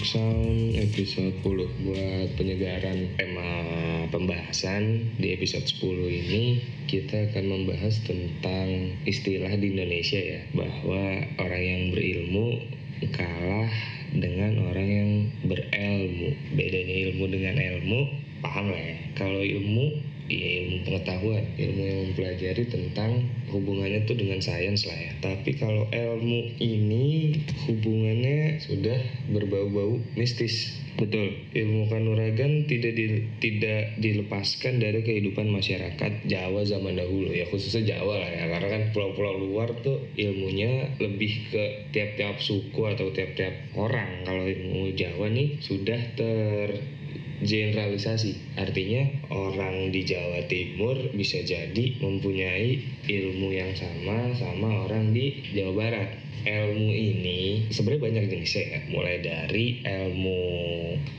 Sound episode 10 buat penyegaran tema pembahasan. Di episode 10 ini kita akan membahas tentang istilah di Indonesia ya. Bahwa orang yang berilmu kalah dengan orang yang berilmu bedanya ilmu dengan ilmu paham lah ya. Kalau ilmu ya ilmu pengetahuan ilmu yang mempelajari tentang hubungannya tuh dengan sains lah ya. Tapi kalau ilmu ini hubungannya sudah berbau-bau mistis. Betul. Ilmu kanuragan tidak di, tidak dilepaskan dari kehidupan masyarakat Jawa zaman dahulu. Ya khususnya Jawa lah ya. Karena kan pulau-pulau luar tuh ilmunya lebih ke tiap-tiap suku atau tiap-tiap orang. Kalau ilmu Jawa nih sudah ter generalisasi. Artinya orang di Jawa Timur bisa jadi mempunyai ilmu yang sama sama orang di Jawa Barat. Ilmu ini sebenarnya banyak jenisnya ya. Mulai dari ilmu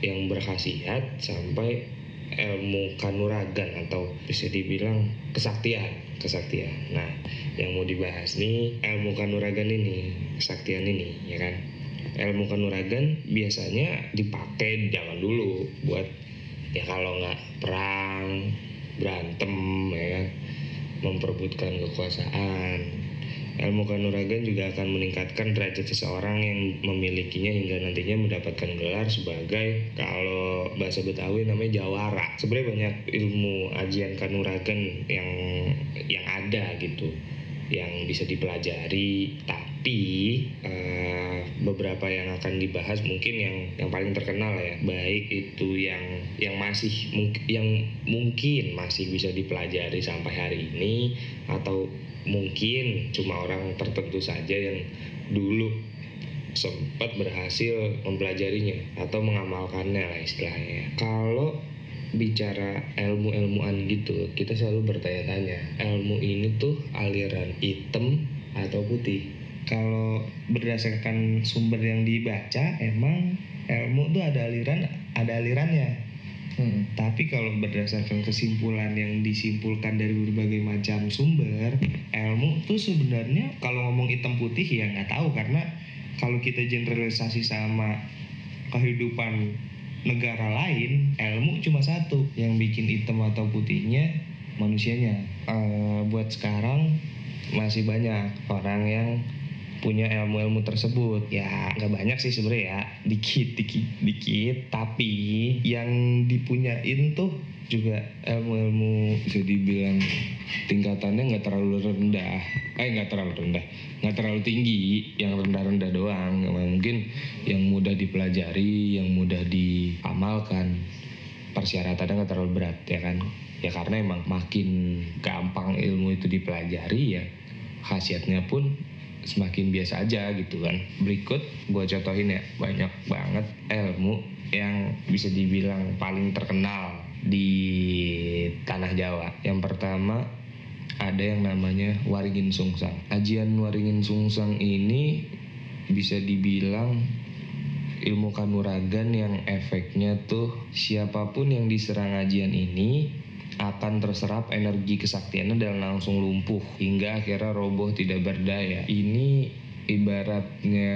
yang berkhasiat sampai ilmu kanuragan atau bisa dibilang kesaktian kesaktian. Nah yang mau dibahas nih ilmu kanuragan ini kesaktian ini ya kan ilmu kanuragan biasanya dipakai zaman dulu buat ya kalau nggak perang berantem ya kan? Memperebutkan kekuasaan. Ilmu kanuragan juga akan meningkatkan derajat seseorang yang memilikinya hingga nantinya mendapatkan gelar sebagai kalau bahasa Betawi namanya jawara. Sebenarnya banyak ilmu ajian kanuragan yang yang ada gitu. Yang bisa dipelajari tapi uh, beberapa yang akan dibahas mungkin yang yang paling terkenal ya. Baik itu yang yang masih yang mungkin masih bisa dipelajari sampai hari ini atau mungkin cuma orang tertentu saja yang dulu sempat berhasil mempelajarinya atau mengamalkannya lah istilahnya. Kalau bicara ilmu-ilmuan gitu kita selalu bertanya-tanya ilmu ini tuh aliran hitam atau putih kalau berdasarkan sumber yang dibaca emang ilmu tuh ada aliran ada alirannya hmm. tapi kalau berdasarkan kesimpulan yang disimpulkan dari berbagai macam sumber ilmu tuh sebenarnya kalau ngomong hitam putih ya nggak tahu karena kalau kita generalisasi sama kehidupan negara lain ilmu cuma satu yang bikin hitam atau putihnya manusianya uh, buat sekarang masih banyak orang yang punya ilmu-ilmu tersebut. Ya nggak banyak sih sebenarnya ya. Dikit dikit dikit. Tapi yang dipunyain tuh juga ilmu-ilmu bisa dibilang tingkatannya nggak terlalu rendah. Eh nggak terlalu rendah. Nggak terlalu tinggi. Yang rendah-rendah doang. Mungkin yang mudah dipelajari yang mudah diamalkan. Persyaratannya nggak terlalu berat ya kan? Ya karena emang makin gampang ilmu itu dipelajari ya khasiatnya pun semakin biasa aja gitu kan. Berikut gue contohin ya banyak banget ilmu yang bisa dibilang paling terkenal di tanah Jawa. Yang pertama ada yang namanya waringin sungsang. Ajian waringin sungsang ini bisa dibilang ilmu kanuragan yang efeknya tuh siapa pun yang diserang ajian ini akan terserap energi kesaktiannya dan langsung lumpuh hingga akhirnya roboh tidak berdaya. Ini ibaratnya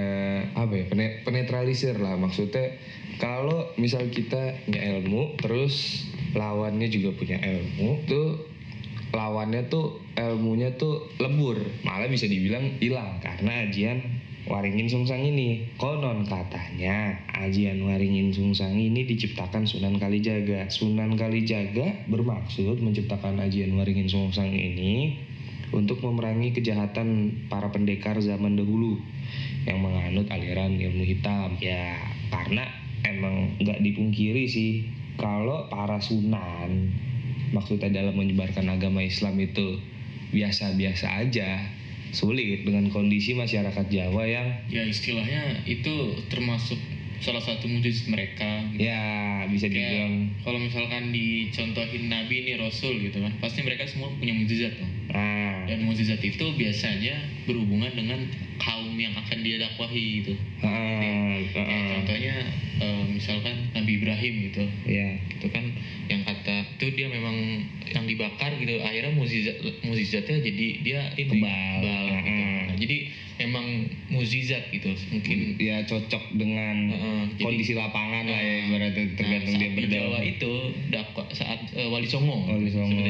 apa ya penetralisir lah maksudnya kalau misal kita punya ilmu terus lawannya juga punya ilmu tuh lawannya tuh ilmunya tuh lebur malah bisa dibilang hilang karena ajian Waringin Sungsang ini. Konon katanya ajian Waringin Sungsang ini diciptakan Sunan Kalijaga. Sunan Kalijaga bermaksud menciptakan ajian Waringin Sungsang ini untuk memerangi kejahatan para pendekar zaman dahulu yang menganut aliran ilmu hitam. Ya karena emang nggak dipungkiri sih kalau para sunan maksudnya dalam menyebarkan agama Islam itu biasa-biasa aja sulit dengan kondisi masyarakat Jawa yang ya istilahnya itu termasuk salah satu mujizat mereka gitu. ya bisa dibilang kalau misalkan dicontohin nabi ini rasul gitu kan pasti mereka semua punya mujizat tuh ah. dan mujizat itu biasanya berhubungan dengan kaum yang akan dia dakwahi gitu ah. ya, ah. ya, contohnya uh, misalkan Nabi Ibrahim gitu ya gitu kan yang kata itu dia memang yang dibakar gitu akhirnya mujizat mujizatnya jadi dia itu kebal, kebal gitu. nah, jadi memang muzizat gitu mungkin. Ya cocok dengan uh, kondisi jadi, lapangan uh, lah ya berarti tergantung nah, dia berdakwah. Di itu dakwah saat uh, Wali Songo Wali Songo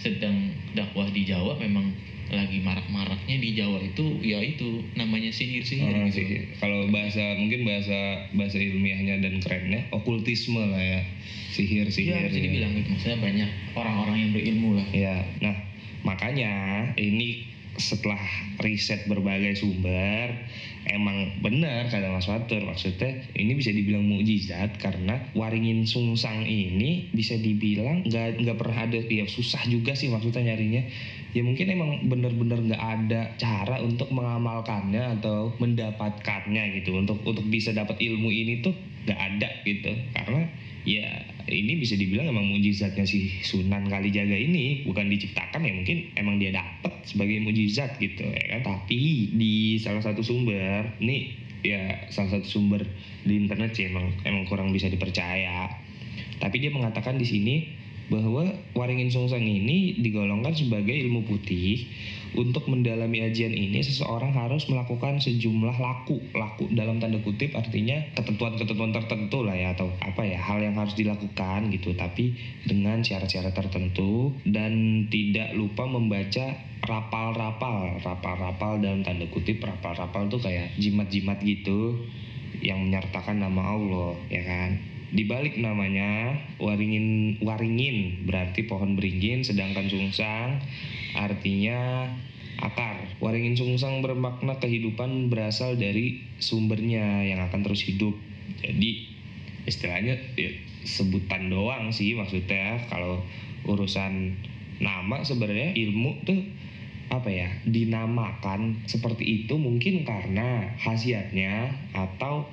sedang dakwah di Jawa memang lagi marak-maraknya di Jawa itu ya itu namanya sihir-sihir oh, gitu. Sihir. Kalau bahasa mungkin bahasa bahasa ilmiahnya dan kerennya okultisme lah ya. Sihir sihir. Ya, jadi bilang gitu maksudnya banyak orang-orang yang berilmu lah. Ya. Nah, makanya ini setelah riset berbagai sumber emang benar kata Mas Fatur. Maksudnya ini bisa dibilang mukjizat karena waringin sungsang ini bisa dibilang nggak nggak pernah ada. Ya susah juga sih maksudnya nyarinya. Ya mungkin emang benar-benar nggak ada cara untuk mengamalkannya atau mendapatkannya gitu. Untuk untuk bisa dapat ilmu ini tuh nggak ada gitu. Karena ya ini bisa dibilang emang mujizatnya si Sunan Kalijaga ini bukan diciptakan ya mungkin emang dia dapat sebagai mujizat gitu ya kan? Tapi di salah satu sumber ini ya salah satu sumber di internet sih emang emang kurang bisa dipercaya. Tapi dia mengatakan di sini bahwa waringin sungsang ini digolongkan sebagai ilmu putih untuk mendalami ajian ini seseorang harus melakukan sejumlah laku. Laku dalam tanda kutip artinya ketentuan-ketentuan tertentu lah ya atau apa ya hal yang harus dilakukan gitu. Tapi dengan syarat-syarat tertentu dan tidak lupa membaca rapal-rapal. Rapal-rapal dalam tanda kutip rapal-rapal tuh kayak jimat-jimat gitu yang menyertakan nama Allah ya kan? Di balik namanya waringin waringin berarti pohon beringin sedangkan sungsang artinya akar. Waringin sungsang bermakna kehidupan berasal dari sumbernya yang akan terus hidup. Jadi istilahnya ya, sebutan doang sih maksudnya kalau urusan nama sebenarnya ilmu tuh apa ya dinamakan seperti itu mungkin karena khasiatnya atau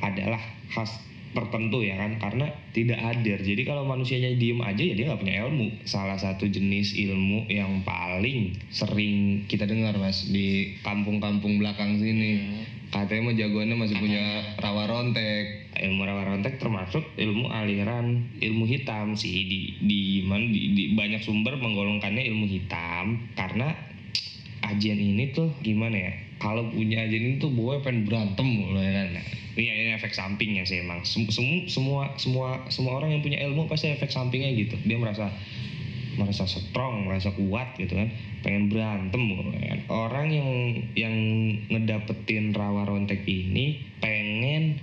adalah khas tertentu ya kan? Karena tidak hadir. Jadi kalau manusianya diem aja ya dia nggak punya ilmu. Salah satu jenis ilmu yang paling sering kita dengar mas di kampung-kampung belakang sini. Hmm. katanya mah jagoannya masih punya rawa rontek. Ilmu rawa rontek termasuk ilmu aliran ilmu hitam. Sih di di mana di, di banyak sumber menggolongkannya ilmu hitam. Karena ajian ini tuh gimana ya kalau punya ini tuh gue pengen berantem loh ya kan Iya ini efek sampingnya sih emang. Sem semua semua semua orang yang punya ilmu pasti efek sampingnya gitu. Dia merasa merasa strong, merasa kuat gitu kan. Pengen berantem kan. Orang yang yang ngedapetin rawa rontek ini pengen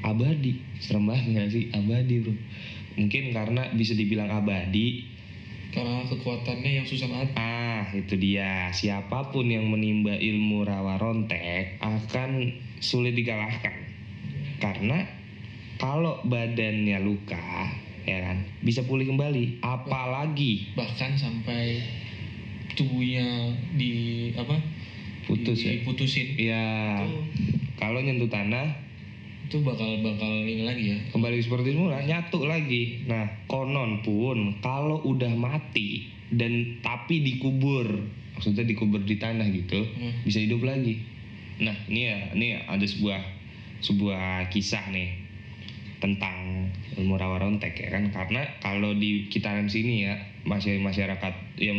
abadi. Serem banget gak sih abadi bro? Mungkin karena bisa dibilang abadi karena kekuatannya yang susah banget. Ah, itu dia. Siapa pun yang menimba ilmu rawa rontek akan sulit dikalahkan karena kalau badannya luka ya kan bisa pulih kembali. Apalagi bahkan sampai tubuhnya di apa putus di, ya. diputusin. Ya kalau nyentuh tanah itu bakal bakal ini lagi ya. Kembali seperti semula nyatu lagi. Nah konon pun kalau udah mati dan tapi dikubur maksudnya dikubur di tanah gitu hmm. bisa hidup lagi. Nah ini ya ini ya, ada sebuah sebuah kisah nih tentang ilmu rawa rontek ya kan? Karena kalau di kitaran sini ya masih masyarakat yang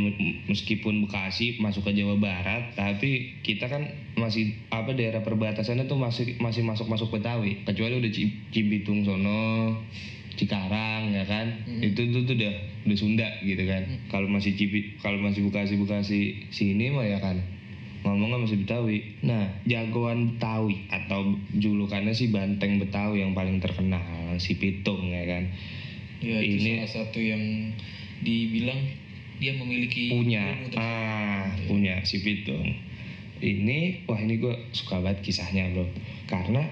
meskipun Bekasi masuk ke Jawa Barat tapi kita kan masih apa daerah perbatasannya tuh masih masih masuk masuk Betawi. Kecuali udah Cibitung sono Cikarang ya kan? Hmm. itu tuh, tuh udah udah Sunda gitu kan? Hmm. kalau masih Cibit kalau masih Bekasi Bekasi sini mah ya kan ngomongnya masih Betawi. Nah, jagoan Betawi atau julukannya sih Banteng Betawi yang paling terkenal si Pitung ya kan. Ya, itu ini salah satu yang dibilang dia memiliki punya ah ya. punya si Pitung. Ini wah ini gue suka banget kisahnya bro karena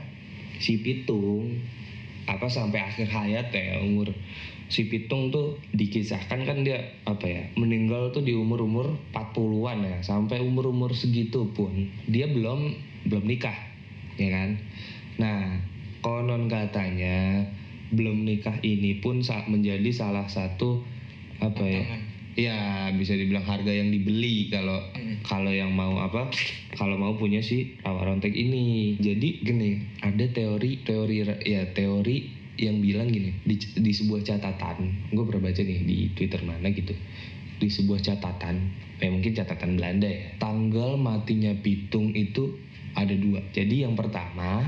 si Pitung apa sampai akhir hayat ya umur si Pitung tuh dikisahkan kan dia apa ya meninggal tuh di umur-umur 40-an ya. Sampai umur-umur segitu pun dia belum belum nikah ya kan? Nah konon katanya belum nikah ini pun saat menjadi salah satu apa ya ya bisa dibilang harga yang dibeli kalau hmm. kalau yang mau apa kalau mau punya si rawa rontek ini. Jadi gini ada teori teori ya teori yang bilang gini di, di sebuah catatan gue pernah baca nih di twitter mana gitu di sebuah catatan eh mungkin catatan Belanda ya tanggal matinya Pitung itu ada dua. Jadi yang pertama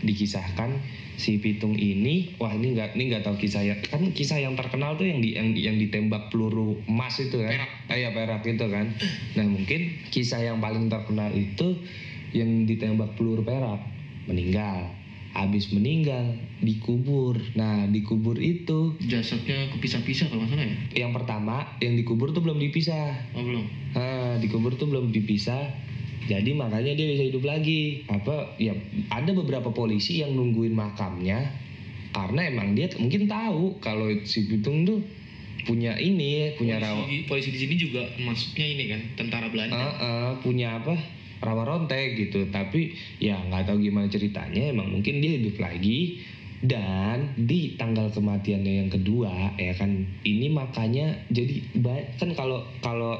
dikisahkan si Pitung ini, wah ini nggak ini nggak tahu kisah yang kan kisah yang terkenal tuh yang di yang, yang ditembak peluru emas itu kan, Perak. Ah, iya perak itu kan. Nah mungkin kisah yang paling terkenal itu yang ditembak peluru perak meninggal. Habis meninggal dikubur. Nah dikubur itu Jasadnya kepisah-pisah kalau nggak salah ya? yang pertama yang dikubur tuh belum dipisah. Oh belum. Nah, dikubur tuh belum dipisah. Jadi makanya dia bisa hidup lagi. Apa ya ada beberapa polisi yang nungguin makamnya karena emang dia mungkin tahu kalau si Pitung tuh punya ini, punya rawa polisi, polisi di sini juga masuknya ini kan tentara Belanda. Eh, eh, punya apa? Rawa rontek gitu. Tapi ya nggak tahu gimana ceritanya emang mungkin dia hidup lagi dan di tanggal kematiannya yang kedua ya kan ini makanya jadi kan kalau kalau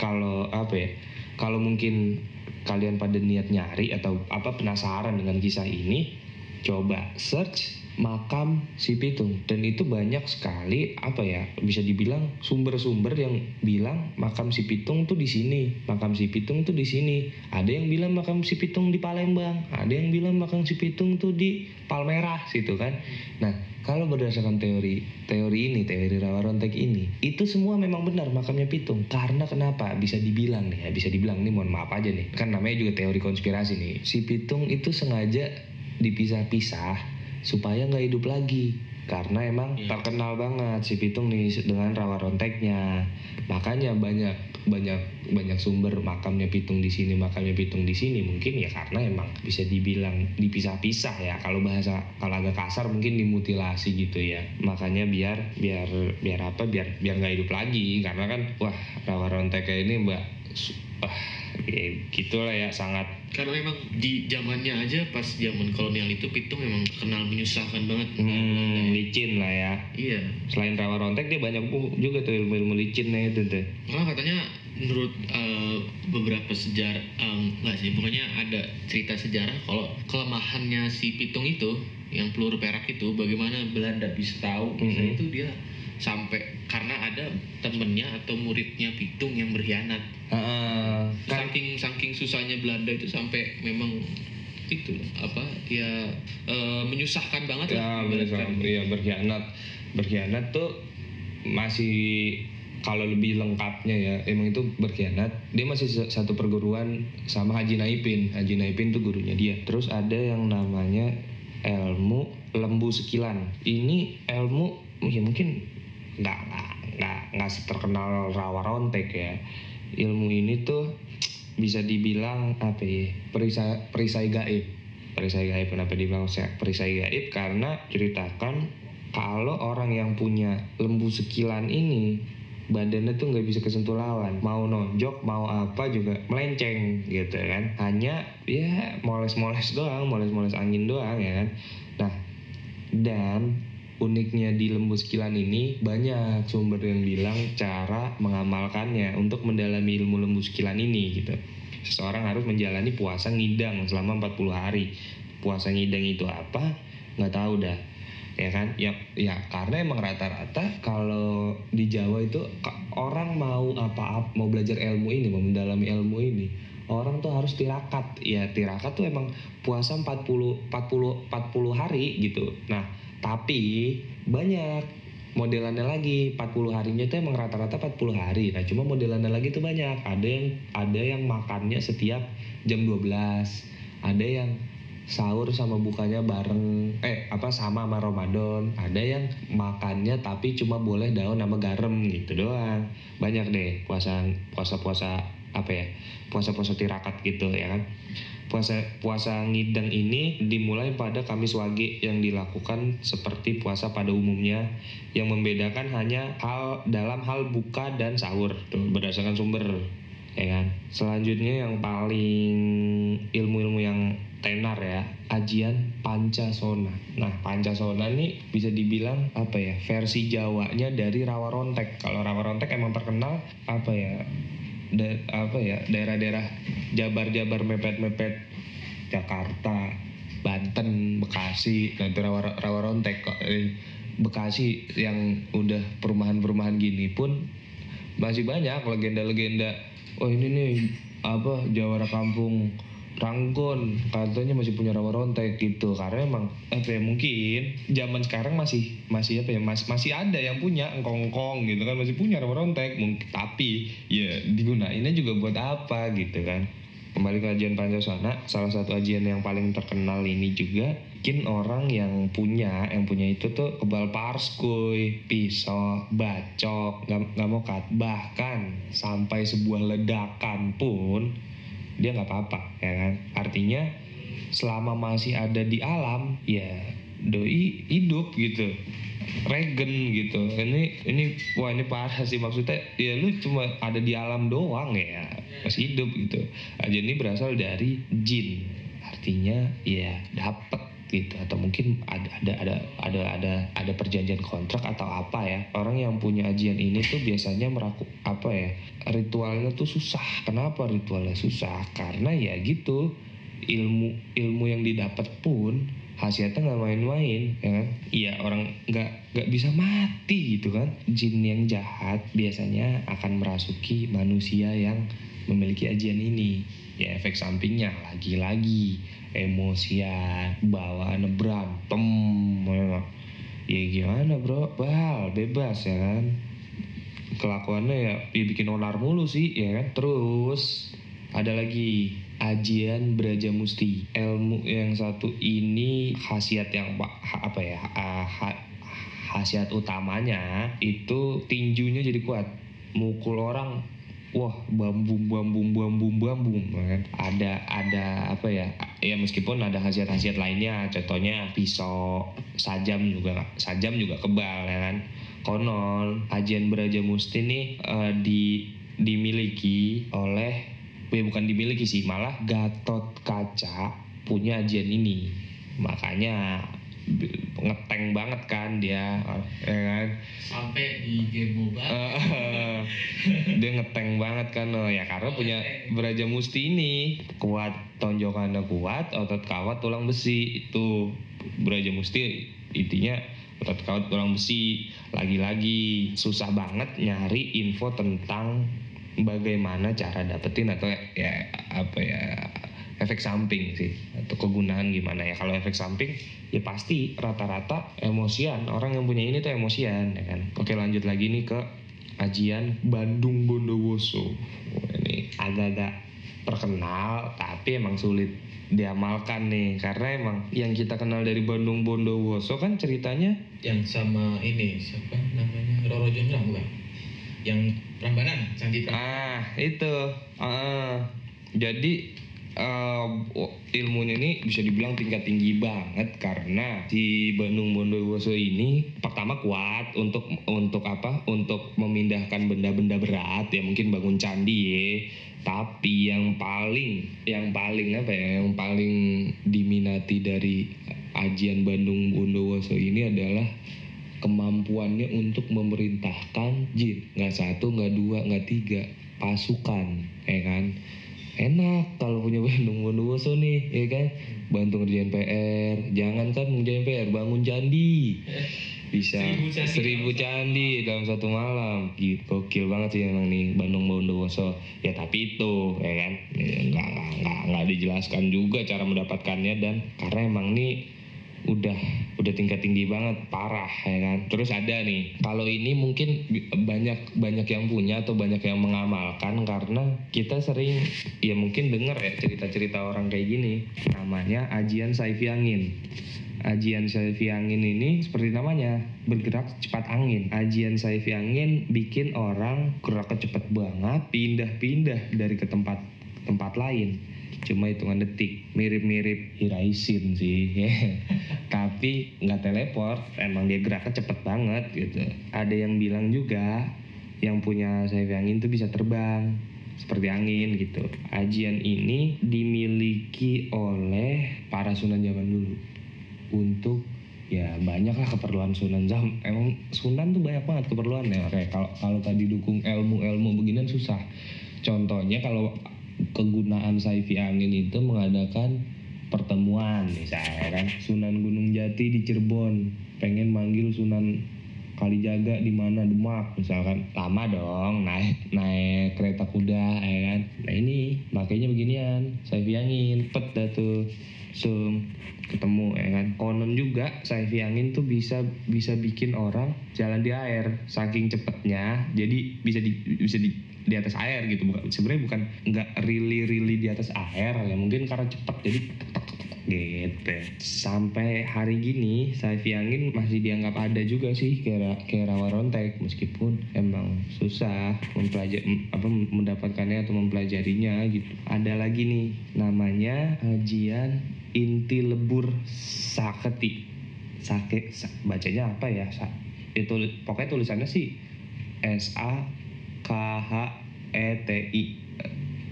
kalau apa ya kalau mungkin kalian pada niat nyari atau apa penasaran dengan kisah ini coba search makam si Pitung. Dan itu banyak sekali apa ya bisa dibilang sumber-sumber yang bilang makam si Pitung tuh di sini. Makam si Pitung tuh di sini. Ada yang bilang makam si Pitung di Palembang. Ada yang bilang makam si Pitung tuh di Palmerah situ kan. Nah kalau berdasarkan teori teori ini teori rawa rontek ini itu semua memang benar makamnya Pitung. Karena kenapa? Bisa dibilang nih ya bisa dibilang nih mohon maaf aja nih. Kan namanya juga teori konspirasi nih. Si Pitung itu sengaja dipisah-pisah supaya nggak hidup lagi. Karena emang Iya. terkenal banget si Pitung nih dengan rawa ronteknya. Makanya banyak banyak banyak sumber makamnya Pitung di sini makamnya Pitung di sini. Mungkin ya karena emang bisa dibilang dipisah-pisah ya. Kalau bahasa kalau agak kasar mungkin dimutilasi gitu ya. Makanya biar biar biar apa biar biar nggak hidup lagi. Karena kan wah rawa ronteknya ini mbak wah ya gitulah ya sangat Karena memang di zamannya aja pas zaman kolonial itu Pitung memang terkenal menyusahkan banget. hmm, licin lah ya Iya. selain rawa rontek dia banyak juga tuh ilmu-ilmu licinnya itu tuh Malah katanya menurut eh, beberapa sejarah eh, enggak sih pokoknya ada cerita sejarah kalau kelemahannya si Pitung itu yang peluru perak itu bagaimana Belanda bisa tahu bisa Mhm. itu dia sampai karena ada temennya atau muridnya Pitung yang berkhianat. Kan saking saking susahnya Belanda itu sampai memang itu apa ya eh, menyusahkan banget ya lah iya berkhianat. Berkhianat tuh masih kalau lebih lengkapnya ya emang itu berkhianat. Dia masih sa- satu perguruan sama Haji Naipin. Haji Naipin tuh gurunya dia. Terus ada yang namanya ilmu lembu sekilan. Ini ilmu ya mungkin nggak nggak nggak terkenal rawa rontek ya. Ilmu ini tuh bisa dibilang apa ya perisai perisai gaib. Perisai gaib kenapa dibilang perisai gaib? Karena ceritakan kalau orang yang punya lembu sekilan ini badannya tuh nggak bisa kesentuh lawan. Mau nonjok mau apa juga melenceng gitu kan. Hanya ya moles-moles doang moles-moles angin doang ya kan. Nah dan uniknya di lembu sekilan ini banyak sumber yang bilang cara mengamalkannya untuk mendalami ilmu lembu sekilan ini gitu. Seseorang harus menjalani puasa ngidang selama 40 hari. Puasa ngidang itu apa? Nggak tahu dah ya kan? Ya ya karena emang rata-rata kalau di Jawa itu orang mau apa mau belajar ilmu ini mau mendalami ilmu ini orang tuh harus tirakat. Ya tirakat tuh emang puasa 40 40 40 hari gitu. Nah tapi banyak. Modelannya lagi 40 harinya tuh emang rata-rata 40 hari. Nah cuma modelannya lagi tuh banyak. Ada yang ada yang makannya setiap jam 12 ada yang sahur sama bukanya bareng eh apa sama sama Ramadan. Ada yang makannya tapi cuma boleh daun sama garam gitu doang. Banyak deh puasa puasa puasa apa ya puasa puasa tirakat gitu ya kan puasa puasa ngidang ini dimulai pada Kamis Wage yang dilakukan seperti puasa pada umumnya yang membedakan hanya hal dalam hal buka dan sahur tuh berdasarkan sumber ya kan? Selanjutnya yang paling ilmu-ilmu yang tenar ya ajian pancasona. Nah pancasona nih bisa dibilang apa ya versi Jawanya dari rawa rontek kalau rawa rontek emang terkenal apa ya da- apa ya daerah-daerah Jabar-Jabar mepet-mepet. Jakarta Banten Bekasi. Itu rawa, rawa rontek kok. Bekasi yang udah perumahan-perumahan gini pun masih banyak legenda-legenda oh ini nih apa Jawara kampung Ranggon katanya masih punya rawa rontek gitu. Karena emang apa ya mungkin zaman sekarang masih masih apa ya masih masih ada yang punya engkong-engkong gitu kan. Masih punya rawa rontek mungkin tapi ya digunainnya juga buat apa gitu kan. Kembali ke ajian Pancaswana salah satu ajian yang paling terkenal ini juga mungkin orang yang punya yang punya itu tuh kebal parskuy pisau bacok nggak mau kat bahkan sampai sebuah ledakan pun dia nggak apa-apa ya kan? Artinya selama masih ada di alam ya doi hidup gitu. Regen gitu. Ini ini wah ini parah sih maksudnya. Ya lu cuma ada di alam doang ya. Masih hidup gitu. Aja ini berasal dari jin. Artinya ya dapet gitu. Atau mungkin ada ada ada ada ada ada perjanjian kontrak atau apa ya. Orang yang punya ajian ini tuh biasanya meraku apa ya ritualnya tuh susah. Kenapa ritualnya susah? Karena ya gitu ilmu ilmu yang didapat pun hasilnya nggak main-main ya kan? Iya orang nggak nggak bisa mati gitu kan. Jin yang jahat biasanya akan merasuki manusia yang memiliki ajian ini. Ya efek sampingnya lagi-lagi emosian bawaan berantem. Ya gimana bro? Bal bebas ya kan? Kelakuannya ya, ya bikin onar mulu sih ya kan? Terus ada lagi ajian beraja musti. Ilmu yang satu ini khasiat yang apa ya khasiat utamanya itu tinjunya jadi kuat. Mukul orang wah bambu bambu bambu bambu kan. Ada ada apa ya ya meskipun ada khasiat-khasiat lainnya contohnya pisau sajam juga sajam juga kebal ya kan. Konon ajian beraja musti nih uh, di dimiliki oleh ya bukan dimiliki sih malah Gatot Kaca punya ajian ini. Makanya ngeteng banget kan dia ya kan? Sampai di game mobile dia ngeteng banget kan oh, ya karena punya beraja musti ini kuat tonjokannya kuat otot kawat tulang besi. Itu beraja musti intinya otot kawat tulang besi. Lagi-lagi susah banget nyari info tentang bagaimana cara dapetin atau ya apa ya efek samping sih atau kegunaan gimana ya. Kalau efek samping ya pasti rata-rata emosian. Orang yang punya ini tuh emosian ya kan. Oke lanjut lagi nih ke ajian Bandung Bondowoso. Ini agak-agak terkenal tapi emang sulit diamalkan nih. Karena emang yang kita kenal dari Bandung Bondowoso kan ceritanya yang sama ini siapa namanya? Roro Jonggrang bukan? Yang Prambanan Candi Prambanan. Ah itu. Uh, jadi uh, ilmunya ini bisa dibilang tingkat tinggi banget karena si Bandung Bondowoso ini pertama kuat untuk untuk apa? Untuk memindahkan benda-benda berat ya mungkin bangun candi ya. Tapi yang paling yang paling apa ya? Yang paling diminati dari ajian Bandung Bondowoso ini adalah kemampuannya untuk memerintahkan jin nggak satu nggak dua nggak tiga pasukan ya kan enak kalau punya Bandung Bondowoso nih ya kan? Bantu ngerjain PR jangan kan ngerjain PR bangun candi. Bisa. Seribu candi, seribu candi dalam satu malam. Gitu gokil banget sih emang nih Bandung Bondowoso ya tapi itu ya kan? Ya, nggak nggak nggak dijelaskan juga cara mendapatkannya dan karena emang nih udah udah tingkat tinggi banget parah ya kan? Terus ada nih kalau ini mungkin banyak banyak yang punya atau banyak yang mengamalkan karena kita sering ya mungkin dengar ya cerita-cerita orang kayak gini. Namanya ajian saifi angin ajian saifi angin ini seperti namanya bergerak cepat angin. Ajian saifi angin bikin orang geraknya cepat banget pindah-pindah dari ke tempat tempat lain cuma hitungan detik. Mirip-mirip Hiraisin sih. Tapi nggak teleport. Emang dia geraknya cepet banget gitu. Ada yang bilang juga yang punya sayap angin tuh bisa terbang seperti angin gitu. Ajian ini dimiliki oleh para sunan zaman dulu. Untuk ya banyak lah keperluan sunan jam emang sunan tuh banyak banget keperluannya. Kayak kalau kalau tadi dukung ilmu ilmu beginian susah. Contohnya kalau kegunaan Saifi Angin itu mengadakan pertemuan misalnya kan. Sunan Gunung Jati di Cirebon. Pengen manggil Sunan kali jaga di mana? Demak misalkan. Lama dong naik naik kereta kuda ya kan. Nah ini makanya beginian saya angin. Pet dah tuh sum ketemu ya kan? Konon juga saya angin tuh bisa bisa bikin orang jalan di air saking cepetnya. Jadi bisa di bisa di di atas air gitu. Bukan sebenarnya bukan nggak really really di atas air ya. Mungkin karena cepet jadi gitu. Sampai hari gini Saifi Angin masih dianggap ada juga sih kayak kayak rawa rontek. Meskipun emang susah mempelajari apa mendapatkannya atau mempelajarinya gitu. Ada lagi nih namanya ajian inti lebur saketi sake sa, bacanya apa ya sa, itu pokoknya tulisannya sih S A K H E T I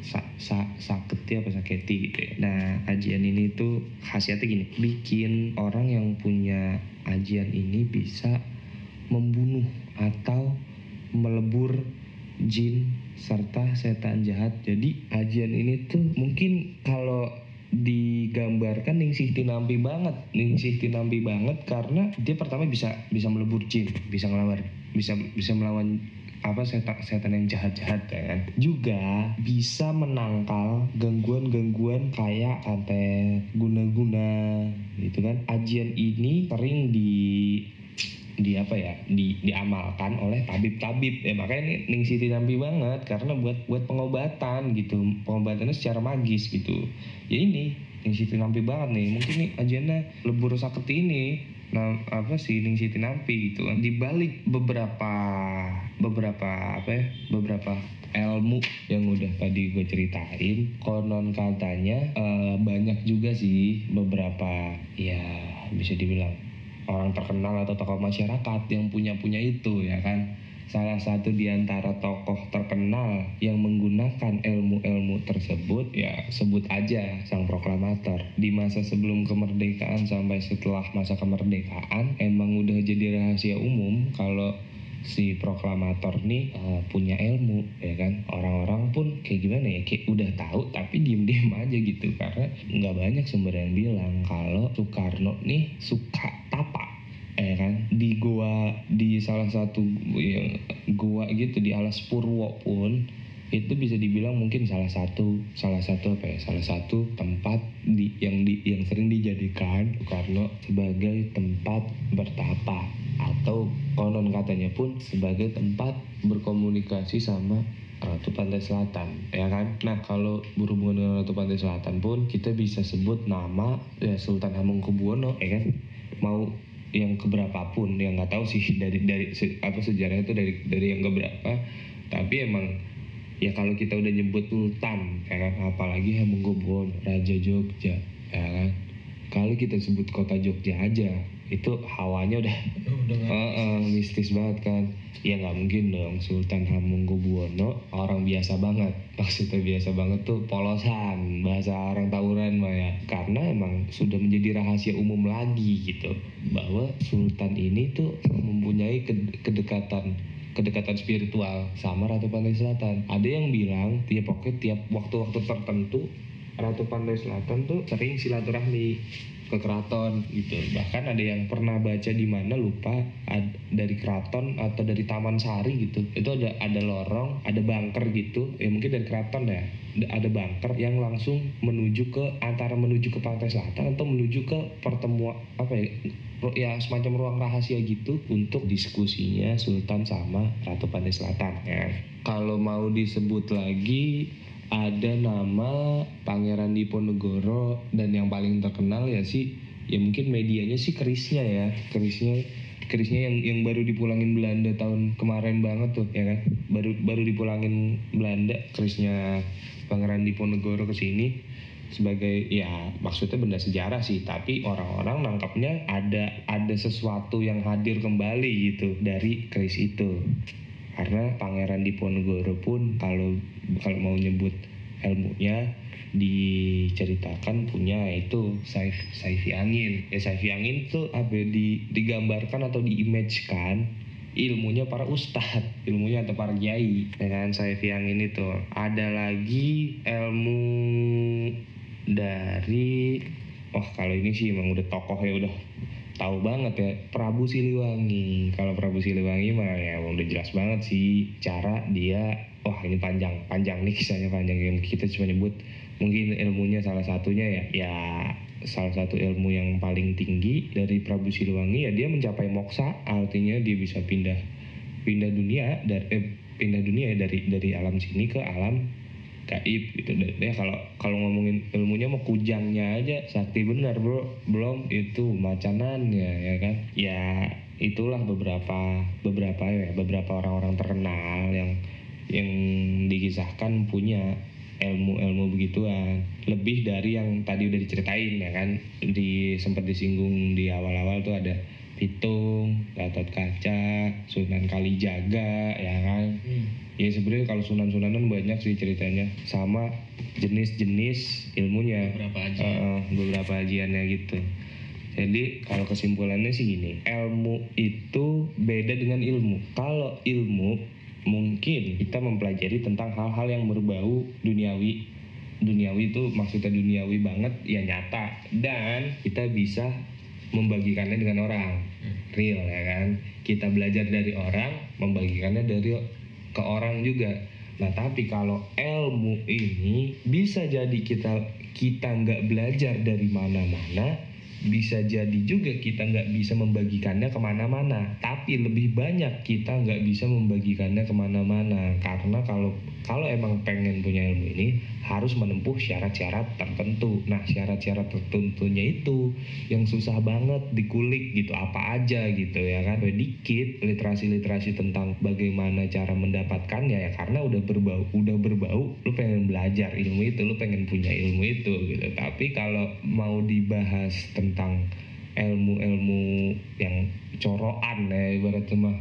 sa, sa, saketi apa saketi gitu ya. Nah ajian ini tuh khasiatnya gini, bikin orang yang punya ajian ini bisa membunuh atau melebur jin serta setan jahat. Jadi ajian ini tuh mungkin kalau digambarkan Ningsih Tinampi banget. Ningsih Tinampi banget karena dia pertama bisa bisa melebur jin bisa ngelawan bisa bisa melawan apa setan setan yang jahat-jahat ya kan? Juga bisa menangkal gangguan-gangguan kayak santet guna-guna gitu kan? Ajian ini sering di di apa ya di diamalkan oleh tabib-tabib. Ya makanya ini Ning Siti Nampi banget karena buat buat pengobatan gitu. Pengobatannya secara magis gitu. Ya ini Ning Siti Nampi banget nih. Mungkin nih ajiannya lebur sakti ini nah apa sih Ning Siti Nampi gitu kan. Di balik beberapa beberapa apa ya beberapa ilmu yang udah tadi gue ceritain konon katanya uh, banyak juga sih beberapa ya bisa dibilang orang terkenal atau tokoh masyarakat yang punya punya itu ya kan? Salah satu di antara tokoh terkenal yang menggunakan ilmu-ilmu tersebut ya sebut aja sang proklamator. Di masa sebelum kemerdekaan sampai setelah masa kemerdekaan emang udah jadi rahasia umum kalau si proklamator nih uh, punya ilmu ya kan? Orang-orang kayak gimana ya kayak udah tahu tapi diem-diem aja gitu. Karena nggak banyak sumber yang bilang kalau Soekarno nih suka tapak ya kan? Di gua di salah satu yang gua gitu di alas Purwo pun itu bisa dibilang mungkin salah satu salah satu apa ya salah satu tempat di yang di yang sering dijadikan Soekarno sebagai tempat bertapa. Atau konon katanya pun sebagai tempat berkomunikasi sama Ratu Pantai Selatan ya kan? Nah kalau berhubungan dengan Ratu Pantai Selatan pun kita bisa sebut nama ya Sultan Hamengkubuwono ya kan? Mau yang keberapa pun yang nggak tahu sih dari dari apa sejarahnya itu dari dari yang keberapa. Tapi emang ya kalau kita udah nyebut sultan ya kan? Apalagi Hamengkubuwono Raja Jogja ya kan? Kalau kita sebut kota Jogja aja itu hawanya udah udah uh, uh, mistis. banget kan. Ya nggak mungkin dong Sultan Hamengkubuwono orang biasa banget. Maksudnya biasa banget tuh polosan bahasa orang tawuran mah ya. Karena emang sudah menjadi rahasia umum lagi gitu bahwa Sultan ini tuh mempunyai kedekatan kedekatan spiritual sama Ratu Pantai Selatan. Ada yang bilang tiap pokoknya tiap waktu-waktu tertentu Ratu Pantai Selatan tuh sering silaturahmi ke keraton gitu. Bahkan ada yang pernah baca di mana lupa ad, dari keraton atau dari Taman Sari gitu. Itu ada ada lorong, ada bunker gitu. Ya mungkin dari keraton ya. Ada bunker yang langsung menuju ke antara menuju ke pantai selatan atau menuju ke pertemuan apa ya ya semacam ruang rahasia gitu untuk diskusinya Sultan sama Ratu Pantai Selatan ya. Kalau mau disebut lagi ada nama Pangeran Diponegoro dan yang paling terkenal ya sih ya mungkin medianya sih kerisnya ya. Kerisnya kerisnya yang yang baru dipulangin Belanda tahun kemarin banget tuh ya kan? Baru baru dipulangin Belanda kerisnya Pangeran Diponegoro ke sini sebagai ya maksudnya benda sejarah sih tapi orang-orang nangkapnya ada ada sesuatu yang hadir kembali gitu dari keris itu karena Pangeran Diponegoro pun kalau kalau mau nyebut ilmunya diceritakan punya itu Saif Saifi Angin. Ya Saifi Angin tuh apa di digambarkan atau diimagekan ilmunya para ustadz ilmunya atau para kiai. Dengan Saifi Angin itu. Ada lagi ilmu dari oh kalau ini sih emang udah tokoh ya udah tahu banget ya Prabu Siliwangi. Kalau Prabu Siliwangi mah ya udah jelas banget sih cara dia wah ini panjang panjang nih kisahnya panjang yang kita cuma nyebut. Mungkin ilmunya salah satunya ya ya salah satu ilmu yang paling tinggi dari Prabu Siliwangi ya dia mencapai moksa artinya dia bisa pindah pindah dunia dari eh, pindah dunia ya dari dari alam sini ke alam gaib gitu. Ya kalau kalau ngomongin ilmunya mau kujangnya aja. Sakti benar bro. Belum itu macanannya ya kan? Ya itulah beberapa beberapa ya beberapa orang-orang terkenal yang yang dikisahkan punya ilmu-ilmu begituan. Lebih dari yang tadi udah diceritain ya kan? Di sempat disinggung di awal-awal tuh ada Pitung, Gatot Kaca, Sunan Kalijaga ya kan? Hmm. Ya sebenarnya kalau sunan-sunanan banyak sih ceritanya. Sama jenis-jenis ilmunya. Beberapa ajian uh, beberapa ajiannya gitu. Jadi kalau kesimpulannya sih gini ilmu itu beda dengan ilmu. Kalau ilmu mungkin kita mempelajari tentang hal-hal yang berbau duniawi. Duniawi itu maksudnya duniawi banget ya nyata. Dan kita bisa membagikannya dengan orang real ya kan kita belajar dari orang membagikannya dari ke orang juga. Nah tapi kalau ilmu ini bisa jadi kita kita nggak belajar dari mana-mana, bisa jadi juga kita nggak bisa membagikannya ke mana-mana. Tapi lebih banyak kita nggak bisa membagikannya ke mana-mana karena kalau kalau emang pengen punya ilmu ini harus menempuh syarat-syarat tertentu. Nah, syarat-syarat tertentunya itu yang susah banget dikulik gitu, apa aja gitu ya kan. Dikit literasi-literasi tentang bagaimana cara mendapatkannya ya karena udah berbau, udah berbau lu pengen belajar ilmu itu, lu pengen punya ilmu itu gitu. Tapi kalau mau dibahas tentang ilmu-ilmu yang coroan ya ibaratnya mah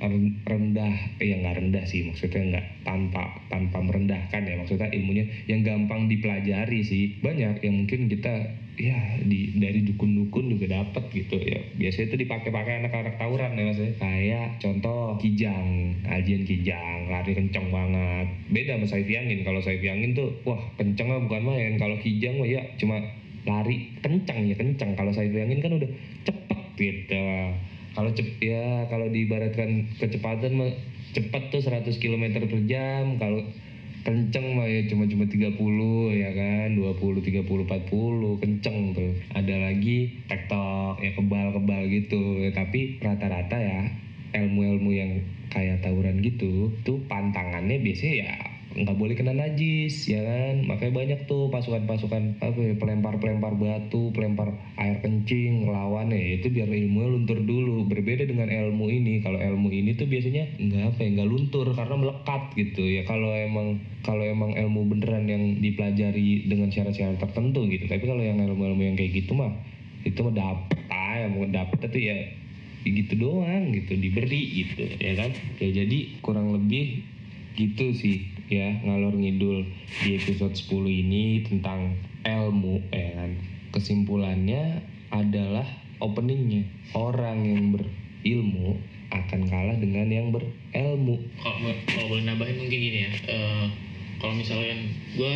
rendah. Eh, ya nggak rendah sih. Maksudnya nggak tanpa tanpa merendahkan ya. Maksudnya ilmunya yang gampang dipelajari sih. Banyak yang mungkin kita ya di dari dukun-dukun juga dapat gitu ya. Biasanya itu dipakai-pakai anak-anak tawuran ya maksudnya kayak contoh kijang. Ajian kijang lari kenceng banget. Beda sama saifiangin kalau saifiangin tuh wah kenceng lah bukan main. Kalau kijang mah ya cuma lari kencang ya kencang kalau saifiangin kan udah cepet gitu kalau cep ya kalau diibaratkan kecepatan mah cepat tuh 100 km per jam. Kalau kenceng mah ya cuma cuma 30 ya kan? 20 30 40 kenceng tuh. Ada lagi tektok ya kebal-kebal gitu. Ya, tapi rata-rata ya ilmu-ilmu yang kayak tawuran gitu tuh pantangannya biasanya ya nggak boleh kena najis ya kan? Makanya banyak tuh pasukan-pasukan apa ya pelempar-pelempar batu pelempar air kencing ngelawan ya itu biar ilmunya luntur dulu. Berbeda dengan ilmu ini kalau ilmu ini tuh biasanya nggak apa ya nggak luntur karena melekat gitu. Ya kalau emang kalau emang ilmu beneran yang dipelajari dengan syarat-syarat tertentu gitu. Tapi kalau yang ilmu-ilmu yang kayak gitu mah itu mah dapet ah mau dapet itu ya gitu doang gitu diberi gitu ya kan? Ya jadi kurang lebih gitu sih ya ngalor ngidul di episode 10 ini tentang ilmu ya kan. Kesimpulannya adalah openingnya orang yang berilmu akan kalah dengan yang berilmu. Kalau, kalau boleh nambahin mungkin gini ya. Uh, kalau misalkan gue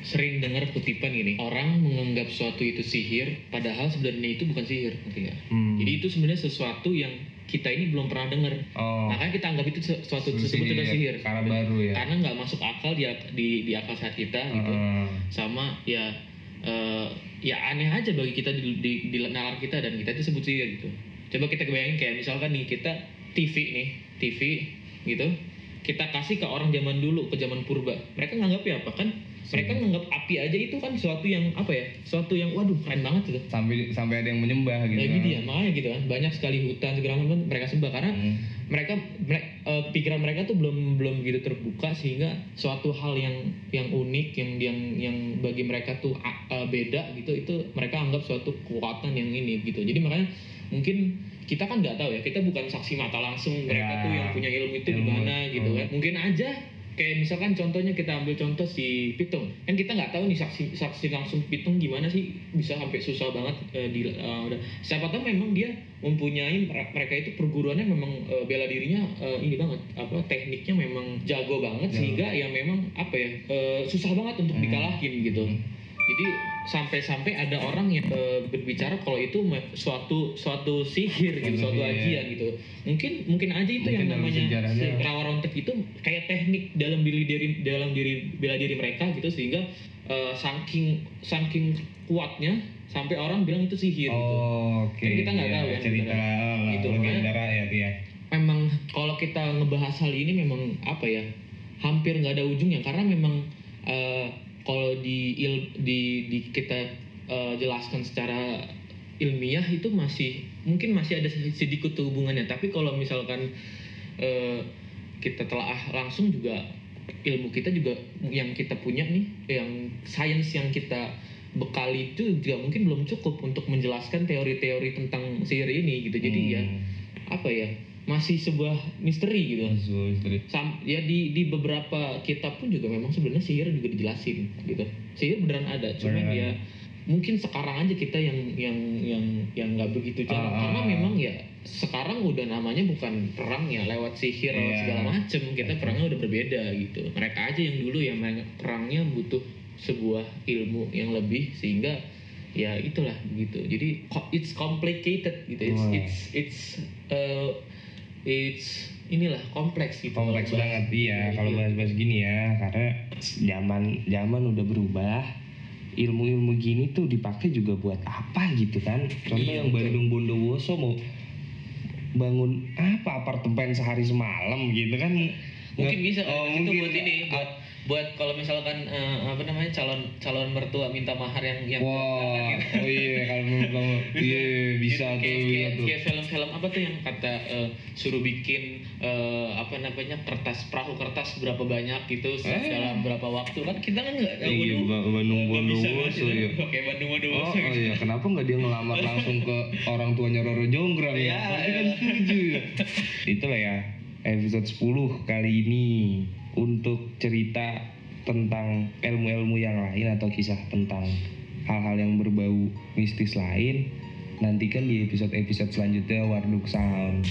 sering dengar kutipan gini orang menganggap suatu itu sihir padahal sebenarnya itu bukan sihir hmm. jadi itu sebenarnya sesuatu yang kita ini belum pernah dengar. Oh. Makanya kita anggap itu sesuatu tersebut sudah sihir. Karena baru ya. Karena nggak masuk akal di, di di akal sehat kita gitu. Uh. Sama ya uh, ya aneh aja bagi kita di, di, di nalar kita dan kita itu sebut sihir gitu. Coba kita kebayangin kayak misalkan nih kita TV nih, TV gitu. Kita kasih ke orang zaman dulu, ke zaman purba. Mereka nganggap ya apa kan mereka menganggap api aja itu kan suatu yang apa ya suatu yang waduh keren banget gitu. Sampai sampai ada yang menyembah gitu. Ya gitu ya makanya gitu kan. Banyak sekali hutan segala macam mereka sembah. Karena hmm. mereka mereka uh, pikiran mereka tuh belum belum gitu terbuka sehingga suatu hal yang yang unik yang yang yang bagi mereka tuh uh, beda gitu itu mereka anggap suatu kekuatan yang ini gitu. Jadi makanya mungkin kita kan nggak tahu ya kita bukan saksi mata langsung mereka ya, tuh yang punya ilmu itu di mana gitu kan. Mungkin aja kayak misalkan contohnya kita ambil contoh si Pitung kan kita nggak tahu nih saksi saksi langsung Pitung gimana sih bisa sampai susah banget uh, di uh, udah siapa tahu memang dia mempunyai mereka itu perguruannya memang uh, bela dirinya uh, ini banget apa tekniknya memang jago banget ya. sehingga ya memang apa ya uh, susah banget untuk hmm. dikalahin gitu hmm. jadi sampai-sampai ada orang yang uh, berbicara kalau itu suatu suatu sihir gitu suatu ajian gitu mungkin mungkin aja itu mungkin yang namanya si rawa rontek itu kayak teknik dalam diri diri dalam diri bela diri mereka gitu sehingga uh, saking saking kuatnya sampai orang bilang itu sihir oh, gitu. Oke. Okay. Kan kita nggak ya, tahu ya cerita gitu. Legendara ya dia. Memang kalau kita ngebahas hal ini memang apa ya? Hampir nggak ada ujungnya karena memang uh, kalau di il, di, di kita uh, jelaskan secara ilmiah itu masih mungkin masih ada sedikit hubungannya tapi kalau misalkan uh, kita telah langsung juga ilmu kita juga yang kita punya nih yang sains yang kita bekali itu juga mungkin belum cukup untuk menjelaskan teori-teori tentang sihir ini gitu jadi ya, hmm. ya apa ya masih sebuah misteri gitu. Sebuah misteri. Sam, ya di di beberapa kitab pun juga memang sebenarnya sihir juga dijelasin gitu. Sihir beneran ada, cuma ya mungkin sekarang aja kita yang yang yang yang nggak begitu cara uh, karena memang ya sekarang udah namanya bukan perang ya lewat sihir yeah. segala macem. Kita perangnya udah berbeda gitu. Mereka aja yang dulu yang perangnya butuh sebuah ilmu yang lebih sehingga ya itulah gitu. Jadi it's complicated gitu. It's it's it's uh, it's inilah kompleks gitu. Kompleks banget iya. Kalau bahas-bahas gini ya karena zaman zaman udah berubah ilmu-ilmu gini tuh dipakai juga buat apa gitu kan? Contoh iya, yang Bandung Bondowoso mau bangun apa apartemen sehari semalam gitu kan? Mungkin bisa oh, itu buat ini buat buat kalau misalkan uh, apa namanya calon calon mertua minta mahar yang yang wow. gitu. oh iya kalau kamu iya bisa tuh kayak, kayak, tuh kayak film-film apa tuh yang kata uh, suruh bikin uh, apa namanya kertas perahu kertas berapa banyak gitu eh. dalam berapa waktu kan kita kan nggak tahu iya, Bandung Bandung Woso ya kayak Bandung Bandung oh, oh iya kenapa nggak dia ngelamar langsung ke orang tuanya Roro Jonggrang ya, ya pasti kan setuju ya itulah ya episode 10 kali ini untuk cerita tentang ilmu-ilmu yang lain atau kisah tentang hal-hal yang berbau mistis lain nantikan di episode-episode selanjutnya Warduk Sound.